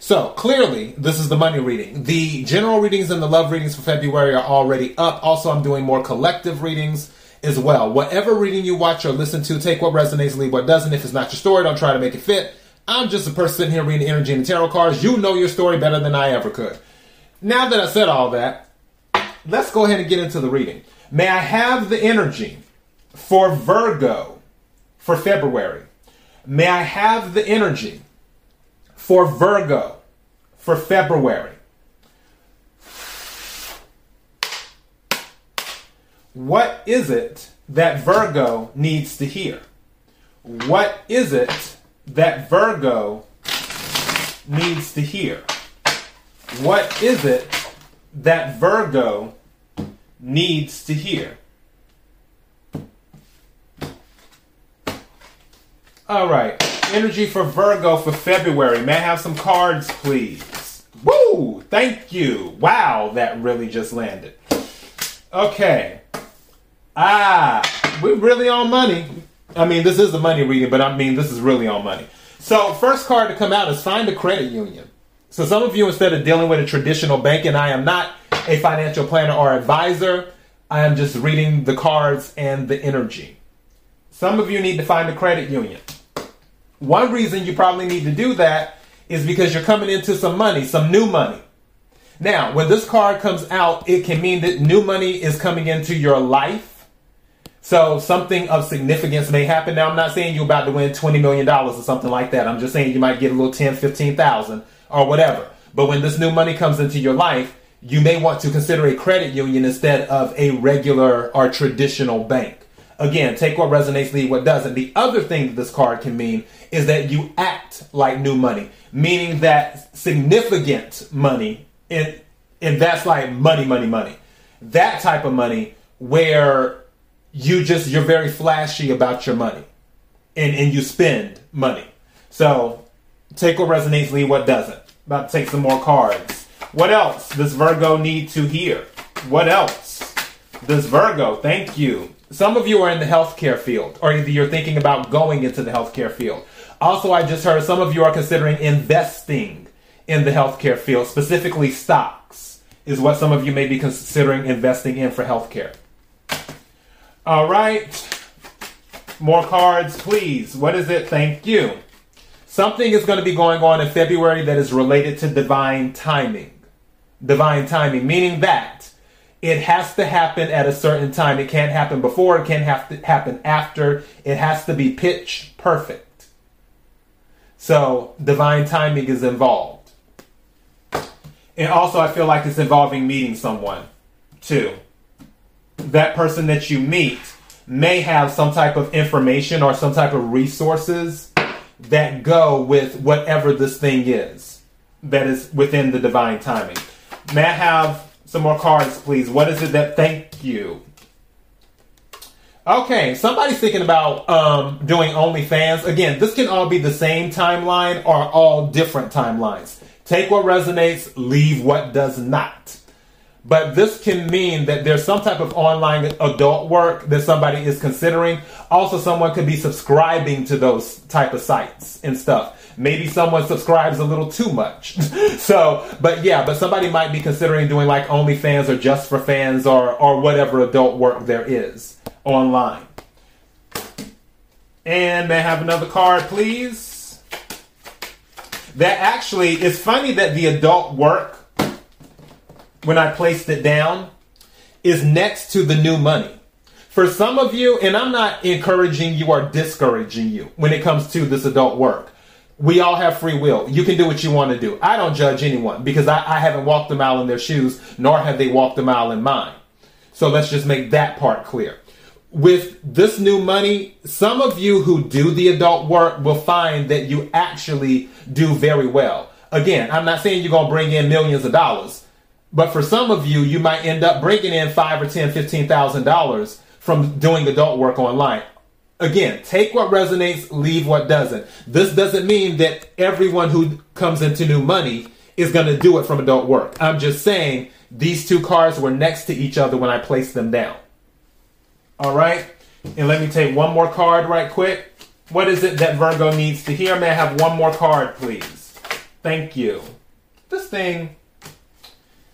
So clearly, this is the money reading. The general readings and the love readings for February are already up. Also, I'm doing more collective readings as well. Whatever reading you watch or listen to, take what resonates, leave what doesn't. If it's not your story, don't try to make it fit. I'm just a person sitting here reading energy and tarot cards. You know your story better than I ever could. Now that I said all that, let's go ahead and get into the reading. May I have the energy for Virgo for February? May I have the energy for Virgo for February. What is it that Virgo needs to hear? What is it that Virgo needs to hear? What is it that Virgo needs to hear? All right energy for Virgo for February. May I have some cards, please? Woo! Thank you. Wow, that really just landed. Okay. Ah, we're really on money. I mean, this is the money reading, but I mean, this is really on money. So, first card to come out is find a credit union. So, some of you, instead of dealing with a traditional bank, and I am not a financial planner or advisor, I am just reading the cards and the energy. Some of you need to find a credit union. One reason you probably need to do that is because you're coming into some money, some new money. Now, when this card comes out, it can mean that new money is coming into your life. So something of significance may happen. Now, I'm not saying you're about to win $20 million or something like that. I'm just saying you might get a little 10, 15,000 or whatever. But when this new money comes into your life, you may want to consider a credit union instead of a regular or traditional bank. Again, take what resonates, leave what doesn't. The other thing that this card can mean is that you act like new money, meaning that significant money, and, and that's like money, money, money. That type of money where you just, you're very flashy about your money and, and you spend money. So take what resonates, leave what doesn't. About to take some more cards. What else does Virgo need to hear? What else does Virgo? Thank you. Some of you are in the healthcare field, or you're thinking about going into the healthcare field. Also, I just heard some of you are considering investing in the healthcare field, specifically stocks, is what some of you may be considering investing in for healthcare. All right. More cards, please. What is it? Thank you. Something is going to be going on in February that is related to divine timing. Divine timing, meaning that it has to happen at a certain time. It can't happen before, it can't have to happen after. It has to be pitch perfect. So divine timing is involved. And also I feel like it's involving meeting someone too. That person that you meet may have some type of information or some type of resources that go with whatever this thing is that is within the divine timing. May I have some more cards, please. What is it that thank you? Okay, somebody's thinking about um, doing OnlyFans. Again, this can all be the same timeline or all different timelines. Take what resonates, leave what does not. But this can mean that there's some type of online adult work that somebody is considering. Also, someone could be subscribing to those type of sites and stuff maybe someone subscribes a little too much. so, but yeah, but somebody might be considering doing like OnlyFans or Just for Fans or or whatever adult work there is online. And may I have another card, please? That actually, it's funny that the adult work, when I placed it down, is next to the new money. For some of you, and I'm not encouraging you or discouraging you when it comes to this adult work we all have free will. You can do what you want to do. I don't judge anyone because I, I, haven't walked a mile in their shoes, nor have they walked a mile in mine. So let's just make that part clear. With this new money, some of you who do the adult work will find that you actually do very well. Again, I'm not saying you're going to bring in millions of dollars. But for some of you, you might end up bringing in five or ten, fifteen thousand dollars from doing adult work online. Again, take what resonates, leave what doesn't. This doesn't mean that everyone who comes into new money is going to do it from adult work. I'm just saying these two cards were next to each other when I placed them down. All right, and let me take one more card right quick. What is it that Virgo needs to hear? May I have one more card, please? Thank you. This thing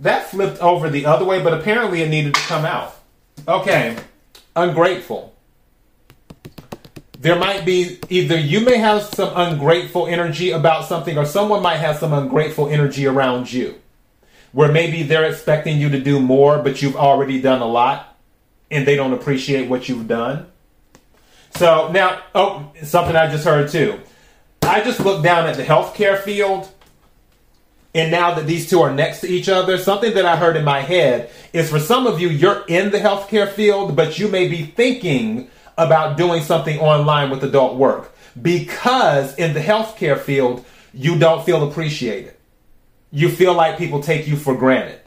that flipped over the other way, but apparently it needed to come out. Okay, ungrateful. There might be either you may have some ungrateful energy about something, or someone might have some ungrateful energy around you, where maybe they're expecting you to do more, but you've already done a lot, and they don't appreciate what you've done. So now, oh, something I just heard too. I just looked down at the healthcare field and now that these two are next to each other, something that I heard in my head is for some of you, you're in the healthcare field, but you may be thinking about doing something online with adult work because in the healthcare field, you don't feel appreciated. You feel like people take you for granted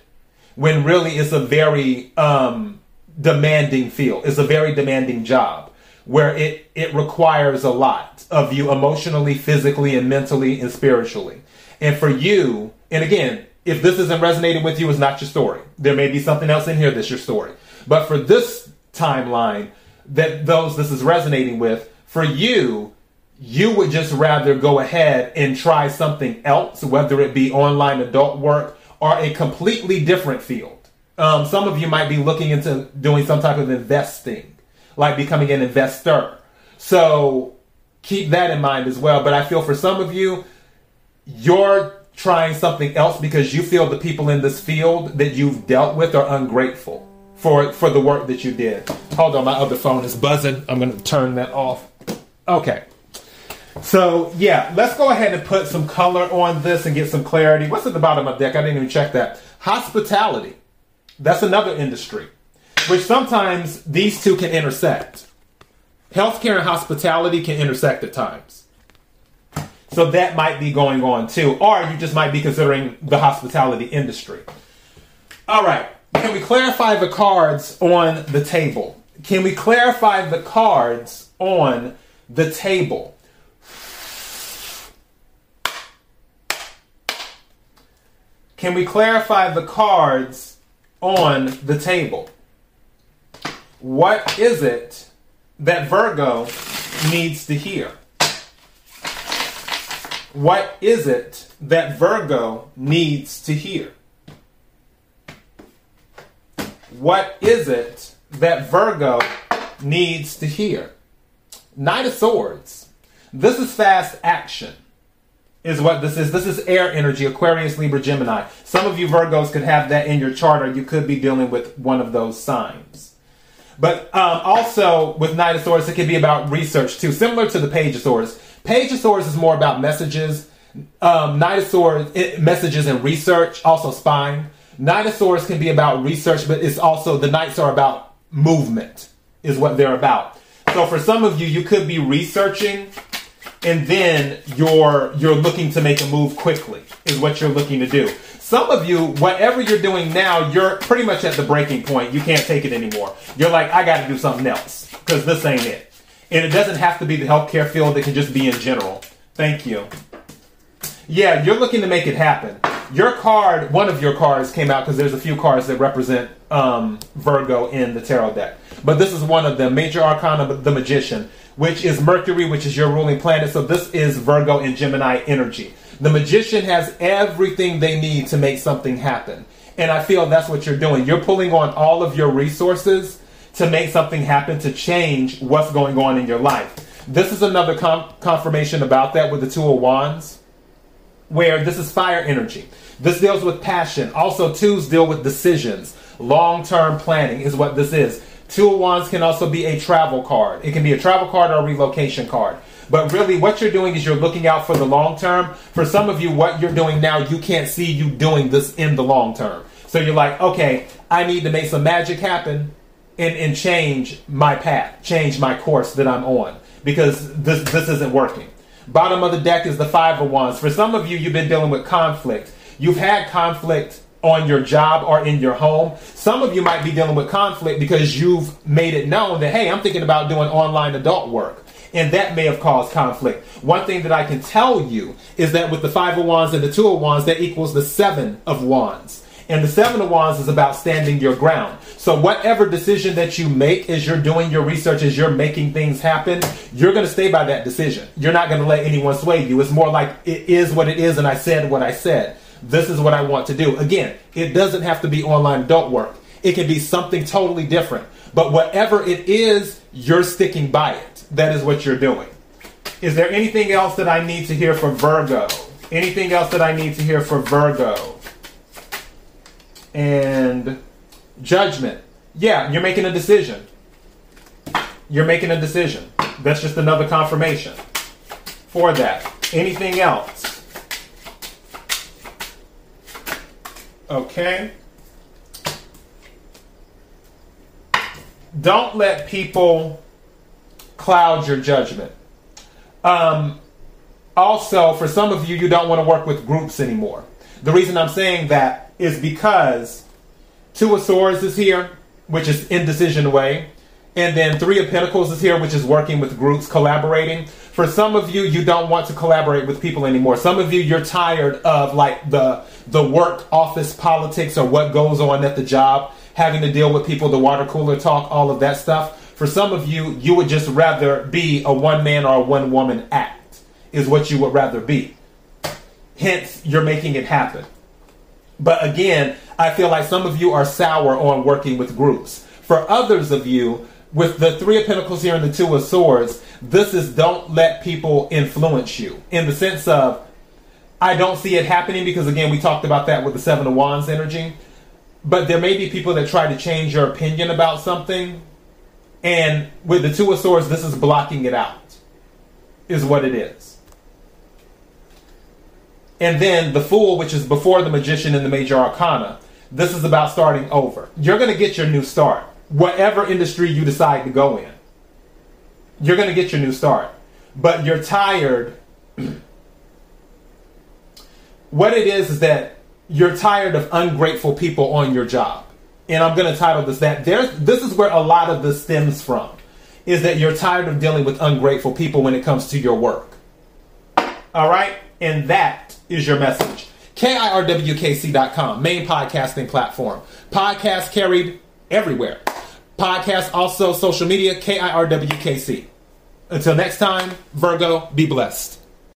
when really it's a very um, demanding field. It's a very demanding job where it, it requires a lot of you emotionally, physically, and mentally and spiritually. And for you, and again, if this isn't resonating with you, it's not your story. There may be something else in here that's your story. But for this timeline, that those this is resonating with, for you, you would just rather go ahead and try something else, whether it be online adult work or a completely different field. Um, some of you might be looking into doing some type of investing, like becoming an investor. So keep that in mind as well. But I feel for some of you, you're trying something else because you feel the people in this field that you've dealt with are ungrateful for for the work that you did. Hold on, my other phone is buzzing. I'm going to turn that off. Okay. So, yeah, let's go ahead and put some color on this and get some clarity. What's at the bottom of the deck? I didn't even check that. Hospitality. That's another industry, which sometimes these two can intersect. Healthcare and hospitality can intersect at times. So that might be going on too. Or you just might be considering the hospitality industry. All right. Can we clarify the cards on the table? Can we clarify the cards on the table? Can we clarify the cards on the table? What is it that Virgo needs to hear? What is it that Virgo needs to hear? What is it that Virgo needs to hear? Knight of Swords. This is fast action, is what this is. This is air energy, Aquarius, Libra, Gemini. Some of you Virgos could have that in your chart, or you could be dealing with one of those signs. But um, also with Knight of Swords, it could be about research too, similar to the Page of Swords. Page of Swords is more about messages. Um, Knight of Swords, it, messages and research, also spine. Knight of Swords can be about research, but it's also, the Knights are about movement, is what they're about. So for some of you, you could be researching and then you're you're looking to make a move quickly is what you're looking to do. Some of you, whatever you're doing now, you're pretty much at the breaking point. You can't take it anymore. You're like, I got to do something else because this ain't it. And it doesn't have to be the healthcare field, it can just be in general. Thank you. Yeah, you're looking to make it happen. Your card, one of your cards came out because there's a few cards that represent um, Virgo in the tarot deck. But this is one of them, Major Arcana, the Magician, which is Mercury, which is your ruling planet. So this is Virgo and Gemini energy. The Magician has everything they need to make something happen. And I feel that's what you're doing. You're pulling on all of your resources to make something happen to change what's going on in your life. This is another com- confirmation about that with the Two of Wands, where this is fire energy. This deals with passion. Also, twos deal with decisions. Long term planning is what this is. Two of Wands can also be a travel card. It can be a travel card or a relocation card. But really, what you're doing is you're looking out for the long term. For some of you, what you're doing now, you can't see you doing this in the long term. So you're like, okay, I need to make some magic happen and, and change my path, change my course that I'm on because this this isn't working. Bottom of the deck is the five of wands. For some of you, you've been dealing with conflict. You've had conflict on your job or in your home. Some of you might be dealing with conflict because you've made it known that, hey, I'm thinking about doing online adult work. And that may have caused conflict. One thing that I can tell you is that with the five of wands and the two of wands, that equals the seven of wands. And the seven of wands is about standing your ground. So whatever decision that you make as you're doing your research, as you're making things happen, you're going to stay by that decision. You're not going to let anyone sway you. It's more like it is what it is, and I said what I said. This is what I want to do. Again, it doesn't have to be online adult work. It can be something totally different. But whatever it is, you're sticking by it. That is what you're doing. Is there anything else that I need to hear for Virgo? Anything else that I need to hear for Virgo? And judgment. Yeah, you're making a decision. You're making a decision. That's just another confirmation for that. Anything else? Okay. Don't let people cloud your judgment. Um, also, for some of you, you don't want to work with groups anymore. The reason I'm saying that is because Two of Swords is here, which is indecision way. And then Three of Pentacles is here, which is working with groups, collaborating. For some of you, you don't want to collaborate with people anymore. Some of you, you're tired of like the the work office politics or what goes on at the job, having to deal with people, the water cooler talk, all of that stuff. For some of you, you would just rather be a one man or a one woman act, is what you would rather be. Hence, you're making it happen. But again, I feel like some of you are sour on working with groups. For others of you, with the Three of Pentacles here and the Two of Swords, this is don't let people influence you in the sense of I don't see it happening because, again, we talked about that with the Seven of Wands energy. But there may be people that try to change your opinion about something. And with the Two of Swords, this is blocking it out, is what it is. And then the Fool, which is before the Magician and the Major Arcana. This is about starting over. You're going to get your new start, whatever industry you decide to go in. You're going to get your new start. But you're tired. what it is is that you're tired of ungrateful people on your job. And I'm going to title this that. There's, this is where a lot of this stems from. Is that you're tired of dealing with ungrateful people when it comes to your work. All right? And that is your message. KIRWKC.com, main podcasting platform. Podcast carried everywhere. Podcast also social media, KIRWKC. Until next time, Virgo, be blessed.